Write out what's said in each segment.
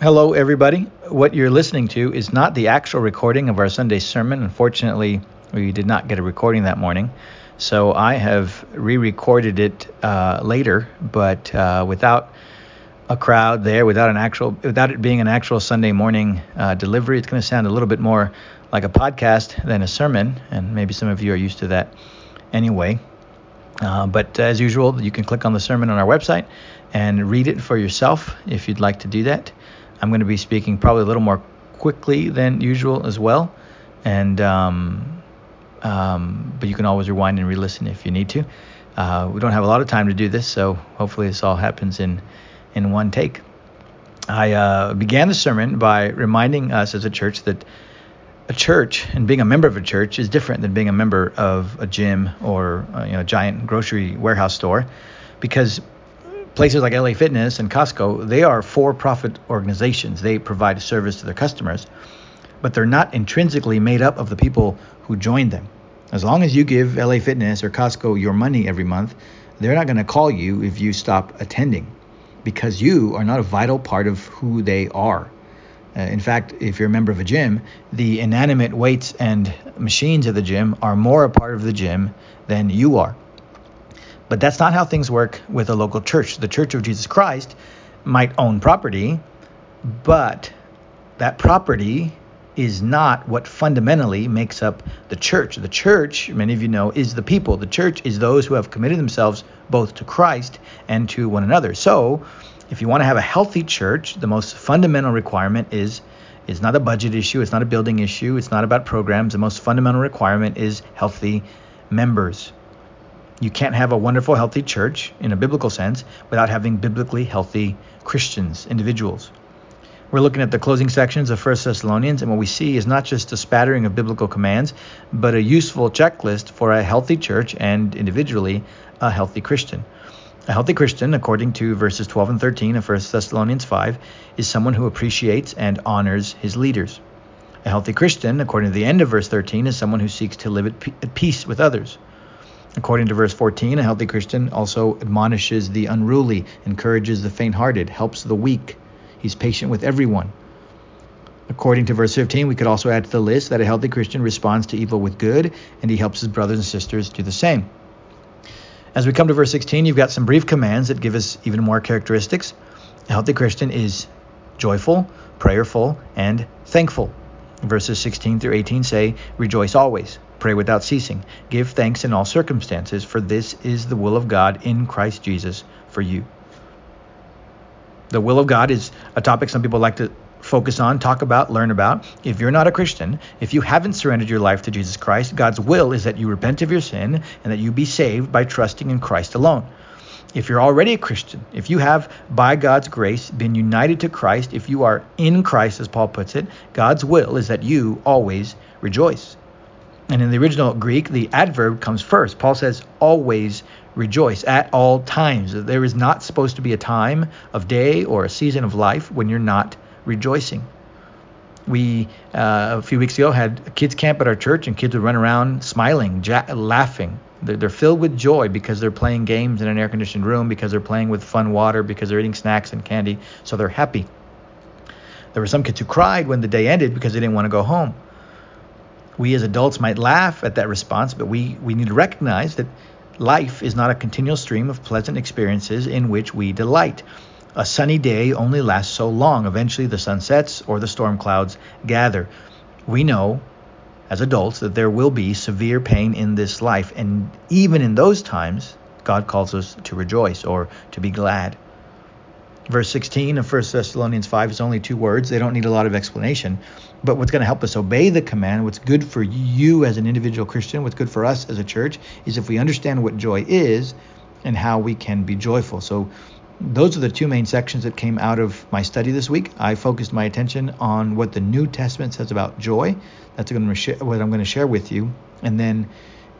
Hello, everybody. What you're listening to is not the actual recording of our Sunday sermon. Unfortunately, we did not get a recording that morning. So I have re recorded it uh, later, but uh, without a crowd there, without an actual, without it being an actual Sunday morning uh, delivery. It's going to sound a little bit more like a podcast than a sermon, and maybe some of you are used to that anyway. Uh, but as usual, you can click on the sermon on our website and read it for yourself if you'd like to do that. I'm going to be speaking probably a little more quickly than usual as well, and um, um, but you can always rewind and re-listen if you need to. Uh, we don't have a lot of time to do this, so hopefully this all happens in in one take. I uh, began the sermon by reminding us as a church that a church and being a member of a church is different than being a member of a gym or uh, you know a giant grocery warehouse store, because places like LA Fitness and Costco, they are for-profit organizations. They provide a service to their customers, but they're not intrinsically made up of the people who join them. As long as you give LA Fitness or Costco your money every month, they're not going to call you if you stop attending because you are not a vital part of who they are. Uh, in fact, if you're a member of a gym, the inanimate weights and machines of the gym are more a part of the gym than you are. But that's not how things work with a local church. The Church of Jesus Christ might own property, but that property is not what fundamentally makes up the church. The church, many of you know, is the people. The church is those who have committed themselves both to Christ and to one another. So, if you want to have a healthy church, the most fundamental requirement is it's not a budget issue, it's not a building issue, it's not about programs. The most fundamental requirement is healthy members. You can't have a wonderful, healthy church in a biblical sense without having biblically healthy Christians, individuals. We're looking at the closing sections of 1 Thessalonians, and what we see is not just a spattering of biblical commands, but a useful checklist for a healthy church and individually a healthy Christian. A healthy Christian, according to verses 12 and 13 of 1 Thessalonians 5, is someone who appreciates and honors his leaders. A healthy Christian, according to the end of verse 13, is someone who seeks to live at peace with others. According to verse 14, a healthy Christian also admonishes the unruly, encourages the faint hearted, helps the weak. He's patient with everyone. According to verse 15, we could also add to the list that a healthy Christian responds to evil with good, and he helps his brothers and sisters do the same. As we come to verse 16, you've got some brief commands that give us even more characteristics. A healthy Christian is joyful, prayerful, and thankful. Verses 16 through 18 say, Rejoice always. Pray without ceasing. Give thanks in all circumstances, for this is the will of God in Christ Jesus for you. The will of God is a topic some people like to focus on, talk about, learn about. If you're not a Christian, if you haven't surrendered your life to Jesus Christ, God's will is that you repent of your sin and that you be saved by trusting in Christ alone. If you're already a Christian, if you have, by God's grace, been united to Christ, if you are in Christ, as Paul puts it, God's will is that you always rejoice. And in the original Greek, the adverb comes first. Paul says, always rejoice at all times. There is not supposed to be a time of day or a season of life when you're not rejoicing. We, uh, a few weeks ago, had a kids' camp at our church, and kids would run around smiling, ja- laughing. They're, filled with joy because they're playing games in an air conditioned room, because they're playing with fun water, because they're eating snacks and candy, so they're happy. There were some kids who cried when the day ended because they didn't want to go home we as adults might laugh at that response, but we, we need to recognize that life is not a continual stream of pleasant experiences in which we delight. A sunny day only lasts so long. Eventually, the sun sets or the storm clouds gather. We know as adults that there will be severe pain in this life, and even in those times, God calls us to rejoice or to be glad. Verse 16 of 1 Thessalonians 5 is only two words. They don't need a lot of explanation. But what's going to help us obey the command, what's good for you as an individual Christian, what's good for us as a church, is if we understand what joy is and how we can be joyful. So, those are the two main sections that came out of my study this week. I focused my attention on what the New Testament says about joy. That's what I'm going to share with you. And then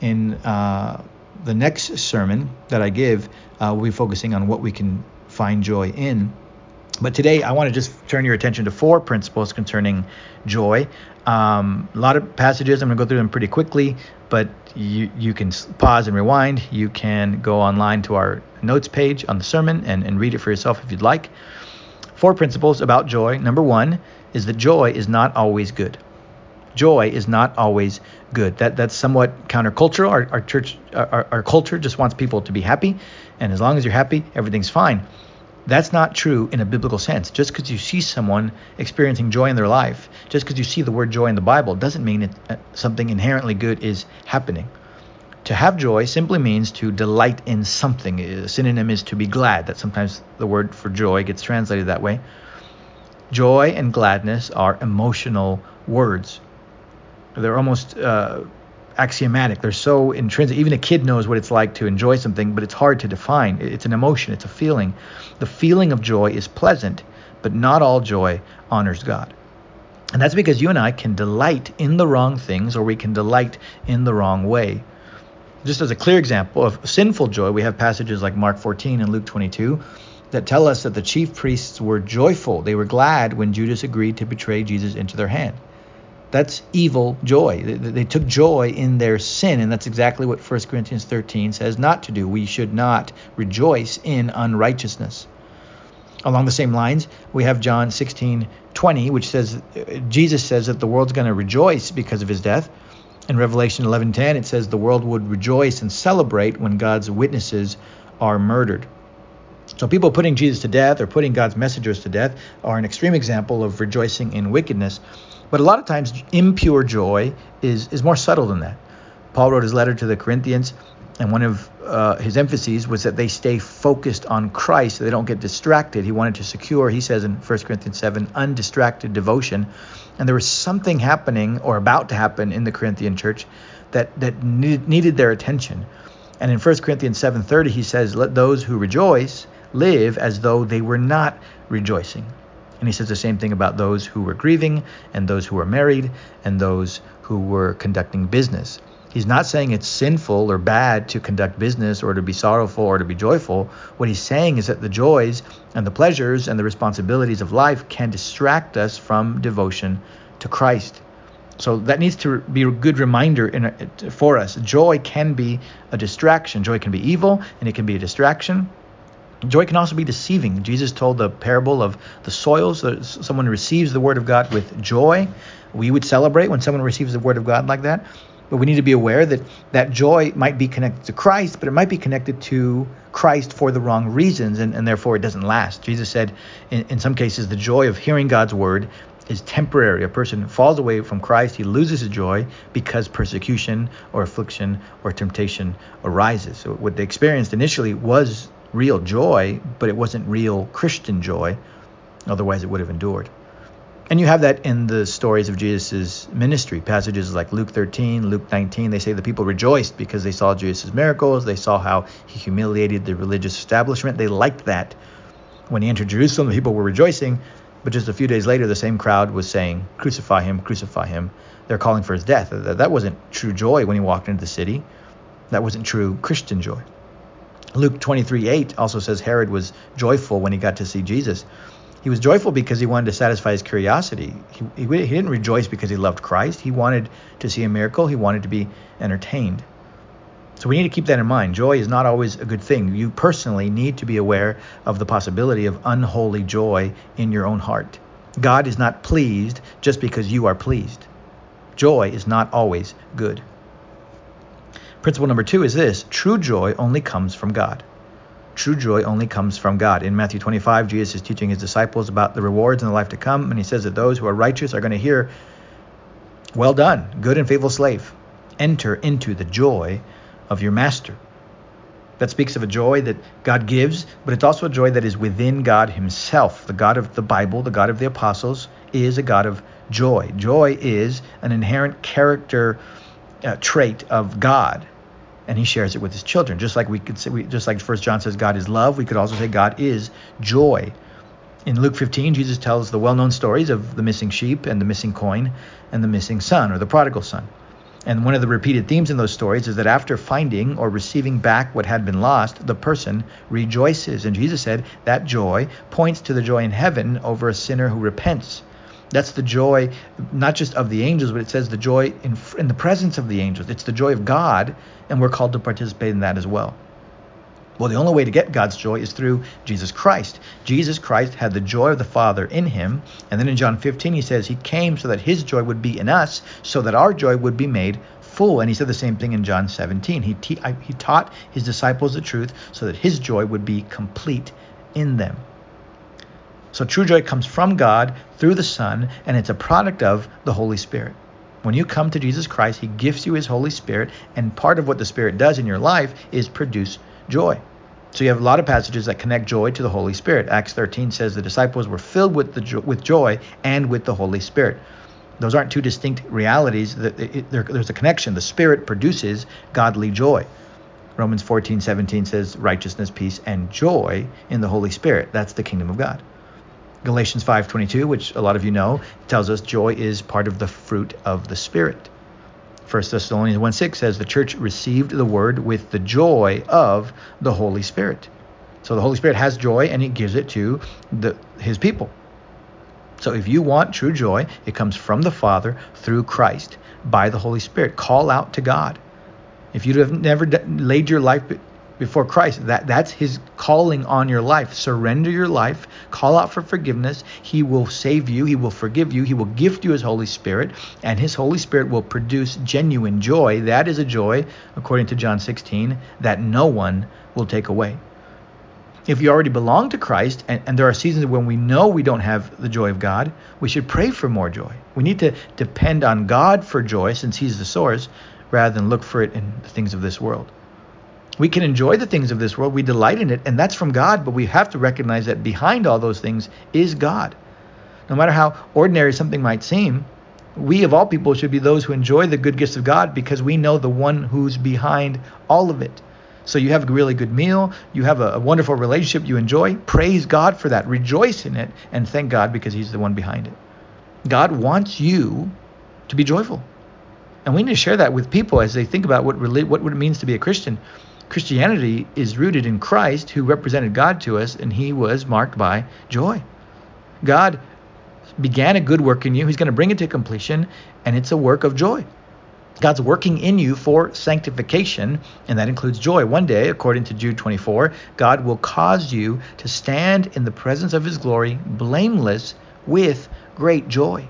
in uh, the next sermon that I give, uh, we'll be focusing on what we can find joy in. But today, I want to just turn your attention to four principles concerning joy. Um, a lot of passages, I'm going to go through them pretty quickly, but you, you can pause and rewind. You can go online to our notes page on the sermon and, and read it for yourself if you'd like. Four principles about joy. Number one is that joy is not always good. Joy is not always good. That that's somewhat countercultural. Our, our church, our, our culture just wants people to be happy, and as long as you're happy, everything's fine. That's not true in a biblical sense. Just because you see someone experiencing joy in their life, just because you see the word joy in the Bible, doesn't mean it, uh, something inherently good is happening. To have joy simply means to delight in something. A synonym is to be glad. That sometimes the word for joy gets translated that way. Joy and gladness are emotional words. They're almost uh, axiomatic. They're so intrinsic. Even a kid knows what it's like to enjoy something, but it's hard to define. It's an emotion, it's a feeling. The feeling of joy is pleasant, but not all joy honors God. And that's because you and I can delight in the wrong things or we can delight in the wrong way. Just as a clear example of sinful joy, we have passages like Mark 14 and Luke 22 that tell us that the chief priests were joyful. They were glad when Judas agreed to betray Jesus into their hand. That's evil joy. They, they, took joy in their sin, and that's exactly what 1 Corinthians 13 says not to do. We should not rejoice in unrighteousness. Along the same lines, we have John 16 20, which says, uh, Jesus says that the world's going to rejoice because of his death. In Revelation 11:10 it says the world would rejoice and celebrate when God's witnesses are murdered. So people putting Jesus to death or putting God's messengers to death are an extreme example of rejoicing in wickedness. But a lot of times impure joy is is more subtle than that. Paul wrote his letter to the Corinthians and one of uh, his emphases was that they stay focused on Christ so they don't get distracted. He wanted to secure, he says in 1 Corinthians 7, undistracted devotion. And there was something happening or about to happen in the Corinthian church that, that needed their attention. And in 1 Corinthians 7:30 he says, "Let those who rejoice live as though they were not rejoicing." And he says the same thing about those who were grieving and those who were married and those who were conducting business. He's not saying it's sinful or bad to conduct business or to be sorrowful or to be joyful. What he's saying is that the joys and the pleasures and the responsibilities of life can distract us from devotion to Christ. So that needs to be a good reminder a, for us. Joy can be a distraction. Joy can be evil and it can be a distraction. Joy can also be deceiving. Jesus told the parable of the soils. Someone receives the word of God with joy. We would celebrate when someone receives the word of God like that. But we need to be aware that that joy might be connected to Christ, but it might be connected to Christ for the wrong reasons, and, and therefore it doesn't last. Jesus said in, in some cases, the joy of hearing God's word is temporary. A person falls away from Christ, he loses his joy because persecution or affliction or temptation arises. So what they experienced initially was real joy, but it wasn't real Christian joy. Otherwise, it would have endured. And you have that in the stories of Jesus' ministry. Passages like Luke 13, Luke 19, they say the people rejoiced because they saw Jesus' miracles. They saw how he humiliated the religious establishment. They liked that. When he entered Jerusalem, the people were rejoicing. But just a few days later, the same crowd was saying, Crucify him, crucify him. They're calling for his death. That wasn't true joy when he walked into the city. That wasn't true Christian joy. Luke 23 8 also says Herod was joyful when he got to see Jesus. He was joyful because he wanted to satisfy his curiosity. He, he, he didn't rejoice because he loved Christ. He wanted to see a miracle. He wanted to be entertained. So we need to keep that in mind. Joy is not always a good thing. You personally need to be aware of the possibility of unholy joy in your own heart. God is not pleased just because you are pleased. Joy is not always good. Principle number two is this true joy only comes from God. True joy only comes from God. In Matthew 25, Jesus is teaching his disciples about the rewards in the life to come, and he says that those who are righteous are going to hear, Well done, good and faithful slave. Enter into the joy of your master. That speaks of a joy that God gives, but it's also a joy that is within God Himself. The God of the Bible, the God of the apostles, is a God of joy. Joy is an inherent character uh, trait of God and he shares it with his children. Just like we could say, we, just like First John says, God is love. We could also say God is joy. In Luke 15, Jesus tells the well-known stories of the missing sheep and the missing coin and the missing son or the prodigal son. And one of the repeated themes in those stories is that after finding or receiving back what had been lost, the person rejoices. And Jesus said that joy points to the joy in heaven over a sinner who repents. That's the joy, not just of the angels, but it says the joy in, in the presence of the angels. It's the joy of God, and we're called to participate in that as well. Well, the only way to get God's joy is through Jesus Christ. Jesus Christ had the joy of the Father in him. And then in John 15, he says he came so that his joy would be in us, so that our joy would be made full. And he said the same thing in John 17. He, te- he taught his disciples the truth so that his joy would be complete in them. So true joy comes from God through the Son, and it's a product of the Holy Spirit. When you come to Jesus Christ, He gives you His Holy Spirit, and part of what the Spirit does in your life is produce joy. So you have a lot of passages that connect joy to the Holy Spirit. Acts 13 says the disciples were filled with the jo- with joy and with the Holy Spirit. Those aren't two distinct realities. There's a connection. The Spirit produces godly joy. Romans 14, 17 says righteousness, peace, and joy in the Holy Spirit. That's the kingdom of God. Galatians 5:22, which a lot of you know, tells us joy is part of the fruit of the Spirit. 1 Thessalonians 1:6 says the church received the word with the joy of the Holy Spirit. So the Holy Spirit has joy and he gives it to the, his people. So if you want true joy, it comes from the Father through Christ by the Holy Spirit. Call out to God. If you have never laid your life before Christ, that that's his calling on your life. Surrender your life, call out for forgiveness. He will save you, he will forgive you, he will gift you his Holy Spirit, and his Holy Spirit will produce genuine joy. That is a joy, according to John 16, that no one will take away if you already belong to Christ, and, and, there are seasons when we know we don't have the joy of God, we should pray for more joy. We need to depend on God for joy since He's the source, rather than look for it in the things of this world. We can enjoy the things of this world, we delight in it, and that's from God, but we have to recognize that behind all those things is God. No matter how ordinary something might seem, we of all people should be those who enjoy the good gifts of God because we know the one who's behind all of it. So you have a really good meal, you have a, a, wonderful relationship you enjoy. Praise God for that. Rejoice in it and thank God because He's the one behind it. God wants you to be joyful. And we need to share that with people as they think about what, what it means to be a Christian. Christianity is rooted in Christ, who represented God to us, and He was marked by joy. God began a good work in you, He's going to bring it to completion, and it's a work of joy. God's working in you for sanctification, and that includes joy. One day, according to Jude 24, God will cause you to stand in the presence of his glory, blameless, with great joy.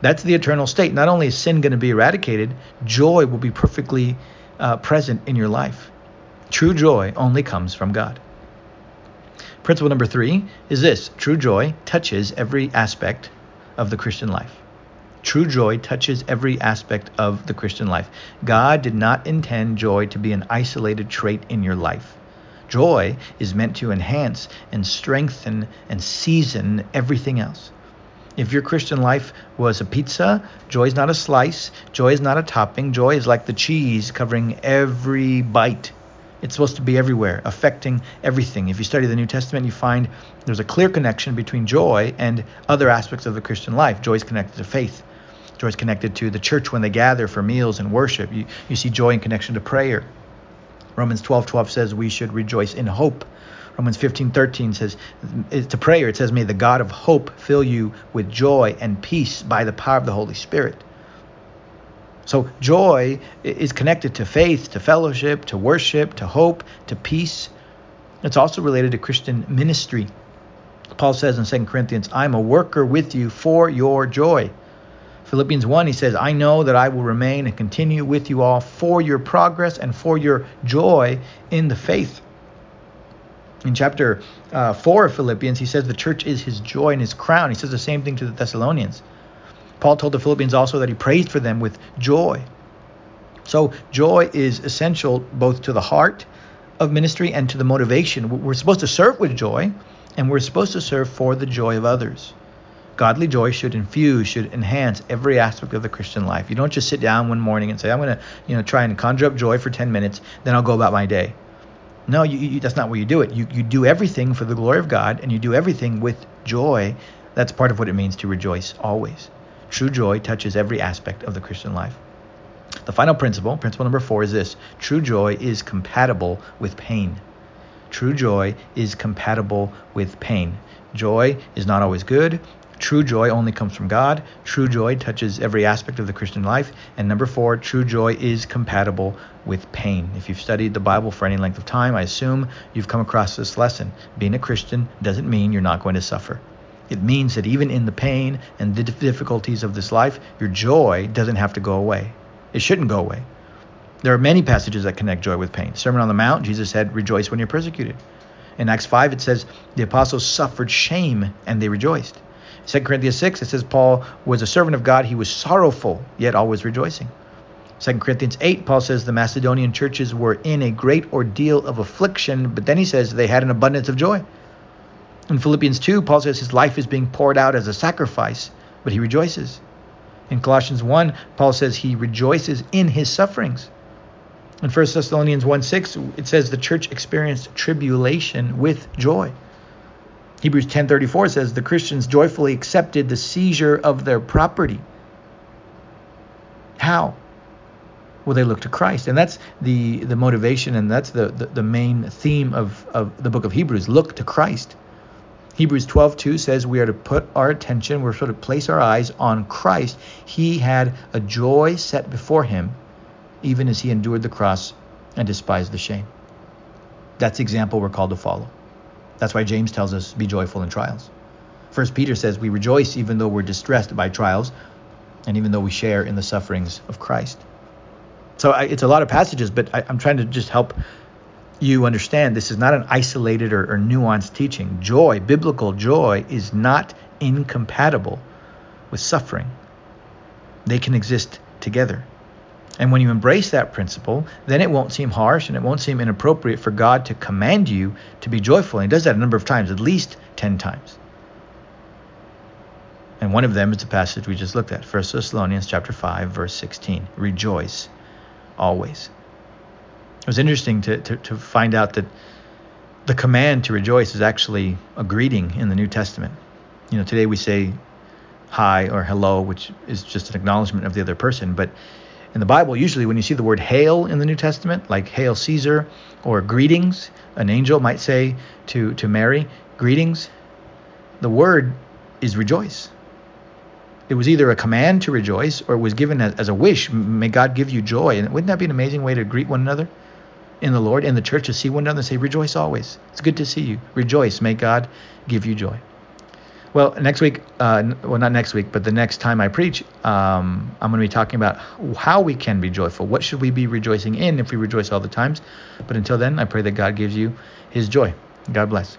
That's the eternal state. Not only is sin going to be eradicated, joy will be perfectly uh, present in your life. True joy only comes from God. Principle number three is this true joy touches every aspect of the Christian life. True joy touches every aspect of the Christian life. God did not intend joy to be an isolated trait in your life. Joy is meant to enhance and strengthen and season everything else. If your Christian life was a pizza, joy is not a slice, joy is not a topping, joy is like the cheese covering every bite. It's supposed to be everywhere, affecting everything. If you study the New Testament, you find there's a clear connection between joy and other aspects of the Christian life. Joy is connected to faith. Joy is connected to the church when they gather for meals and worship. You, you see joy in connection to prayer. Romans 12 12 says we should rejoice in hope. Romans 15 13 says, it's a prayer. It says, May the God of hope fill you with joy and peace by the power of the Holy Spirit. So joy is connected to faith, to fellowship, to worship, to hope, to peace. It's also related to Christian ministry. Paul says in 2 Corinthians, I'm a worker with you for your joy. Philippians 1, he says, I know that I will remain and continue with you all for your progress and for your joy in the faith. In chapter uh, 4 of Philippians, he says the church is his joy and his crown. He says the same thing to the Thessalonians. Paul told the Philippians also that he prays for them with joy. So, joy is essential both to the heart of ministry and to the motivation. We're supposed to serve with joy, and we're supposed to serve for the joy of others. Godly joy should infuse, should enhance every aspect of the Christian life. You don't just sit down one morning and say, I'm going to, you know, try and conjure up joy for 10 minutes, then I'll go about my day. No, you, you, that's not where you do it. You, you do everything for the glory of God and you do everything with joy. That's part of what it means to rejoice always. True joy touches every aspect of the Christian life. The final principle, principle number four, is this true joy is compatible with pain. True joy is compatible with pain. Joy is not always good, True joy only comes from God. True joy touches every aspect of the Christian life. And number four, true joy is compatible with pain. If you've studied the Bible for any length of time, I assume you've come across this lesson. Being a Christian doesn't mean you're not going to suffer. It means that even in the pain and the difficulties of this life, your joy doesn't have to go away. It shouldn't go away. There are many passages that connect joy with pain. Sermon on the Mount, Jesus said, Rejoice when you're persecuted. In Acts 5, it says, The apostles suffered shame and they rejoiced. 2 Corinthians 6, it says, Paul was a servant of God. He was sorrowful, yet always rejoicing. 2 Corinthians 8, Paul says the Macedonian churches were in a great ordeal of affliction, but then he says they had an abundance of joy. In Philippians 2, Paul says his life is being poured out as a sacrifice, but he rejoices. In Colossians 1, Paul says he rejoices in his sufferings. In 1 Thessalonians 1 6, it says the church experienced tribulation with joy. Hebrews 10:34 says the Christians joyfully accepted the seizure of their property. How? Well, they look to Christ. And that's the, the motivation and that's the, the, the main theme of, of the book of Hebrews. Look to Christ. Hebrews 12:2 says we are to put our attention, we're sort of place our eyes on Christ. He had a joy set before him even as he endured the cross and despised the shame. That's the example we're called to follow. That's why James tells us be joyful in trials. First Peter says we rejoice even though we're distressed by trials and even though we share in the sufferings of Christ. So I, it's a lot of passages, but I, I'm trying to just help you understand this is not an isolated or, or nuanced teaching. Joy, biblical joy, is not incompatible with suffering. They can exist together. And when you embrace that principle, then it won't seem harsh and it won't seem inappropriate for God to command you to be joyful. And he does that a number of times, at least 10 times. And one of them is the passage we just looked at, 1 Thessalonians chapter 5, verse 16. Rejoice always. It was interesting to, to, to find out that the command to rejoice is actually a greeting in the New Testament. You know, today we say hi or hello, which is just an acknowledgement of the other person, but in the Bible, usually when you see the word hail in the New Testament, like hail Caesar or greetings, an angel might say to, to Mary, greetings, the word is rejoice. It was either a command to rejoice or it was given as, as a wish. May God give you joy. And wouldn't that be an amazing way to greet one another in the Lord, in the church, to see one another and say, Rejoice always. It's good to see you. Rejoice. May God give you joy. Well, next week, uh, well, not next week, but the next time I preach, um, I'm going to be talking about how we can be joyful. What should we be rejoicing in if we rejoice all the times? But until then, I pray that God gives you his joy. God bless.